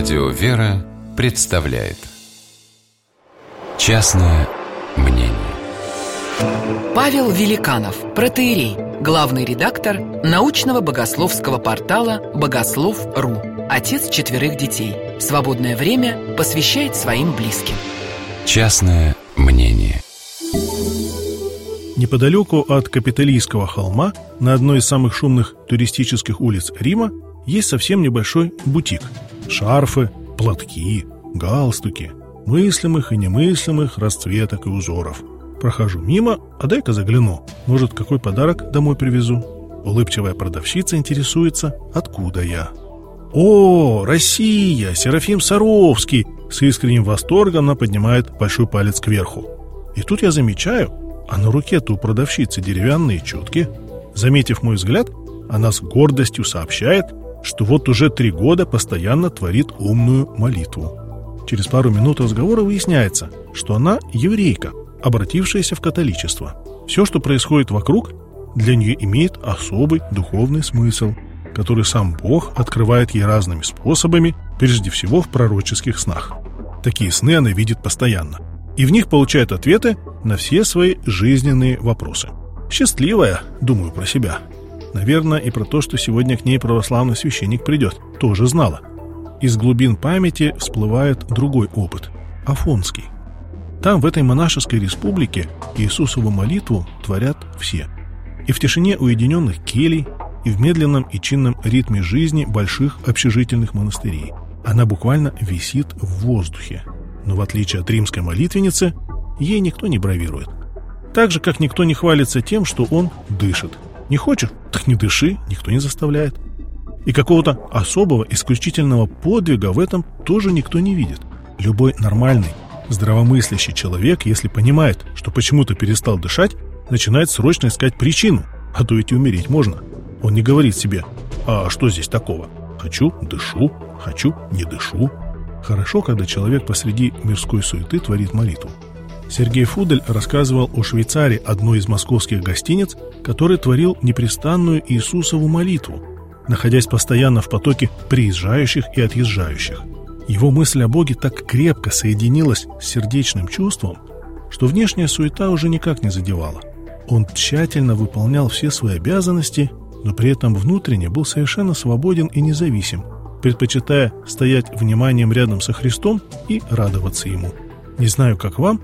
Радио «Вера» представляет Частное мнение Павел Великанов, протеерей, главный редактор научного богословского портала «Богослов.ру», отец четверых детей. Свободное время посвящает своим близким. Частное мнение Неподалеку от Капитолийского холма, на одной из самых шумных туристических улиц Рима, есть совсем небольшой бутик. Шарфы, платки, галстуки, мыслимых и немыслимых расцветок и узоров. Прохожу мимо, а дай-ка загляну. Может, какой подарок домой привезу? Улыбчивая продавщица интересуется, откуда я. «О, Россия! Серафим Саровский!» С искренним восторгом она поднимает большой палец кверху. И тут я замечаю, а на руке-то у продавщицы деревянные четки. Заметив мой взгляд, она с гордостью сообщает, что вот уже три года постоянно творит умную молитву. Через пару минут разговора выясняется, что она еврейка, обратившаяся в католичество. Все, что происходит вокруг, для нее имеет особый духовный смысл, который сам Бог открывает ей разными способами, прежде всего в пророческих снах. Такие сны она видит постоянно. И в них получает ответы на все свои жизненные вопросы. Счастливая, думаю про себя, Наверное, и про то, что сегодня к ней православный священник придет, тоже знала. Из глубин памяти всплывает другой опыт – Афонский. Там, в этой монашеской республике, Иисусову молитву творят все. И в тишине уединенных келей, и в медленном и чинном ритме жизни больших общежительных монастырей. Она буквально висит в воздухе. Но в отличие от римской молитвенницы, ей никто не бравирует. Так же, как никто не хвалится тем, что он дышит – не хочешь? Так не дыши, никто не заставляет. И какого-то особого, исключительного подвига в этом тоже никто не видит. Любой нормальный, здравомыслящий человек, если понимает, что почему-то перестал дышать, начинает срочно искать причину, а то ведь и умереть можно. Он не говорит себе «А что здесь такого?» «Хочу – дышу, хочу – не дышу». Хорошо, когда человек посреди мирской суеты творит молитву. Сергей Фудель рассказывал о Швейцарии, одной из московских гостиниц, который творил непрестанную Иисусову молитву, находясь постоянно в потоке приезжающих и отъезжающих. Его мысль о Боге так крепко соединилась с сердечным чувством, что внешняя суета уже никак не задевала. Он тщательно выполнял все свои обязанности, но при этом внутренне был совершенно свободен и независим, предпочитая стоять вниманием рядом со Христом и радоваться Ему. Не знаю, как вам,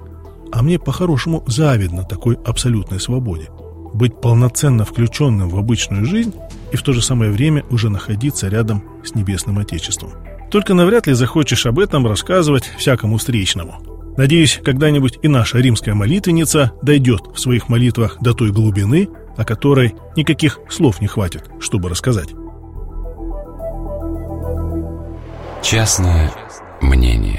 а мне по-хорошему завидно такой абсолютной свободе. Быть полноценно включенным в обычную жизнь и в то же самое время уже находиться рядом с Небесным Отечеством. Только навряд ли захочешь об этом рассказывать всякому встречному. Надеюсь, когда-нибудь и наша римская молитвенница дойдет в своих молитвах до той глубины, о которой никаких слов не хватит, чтобы рассказать. Частное мнение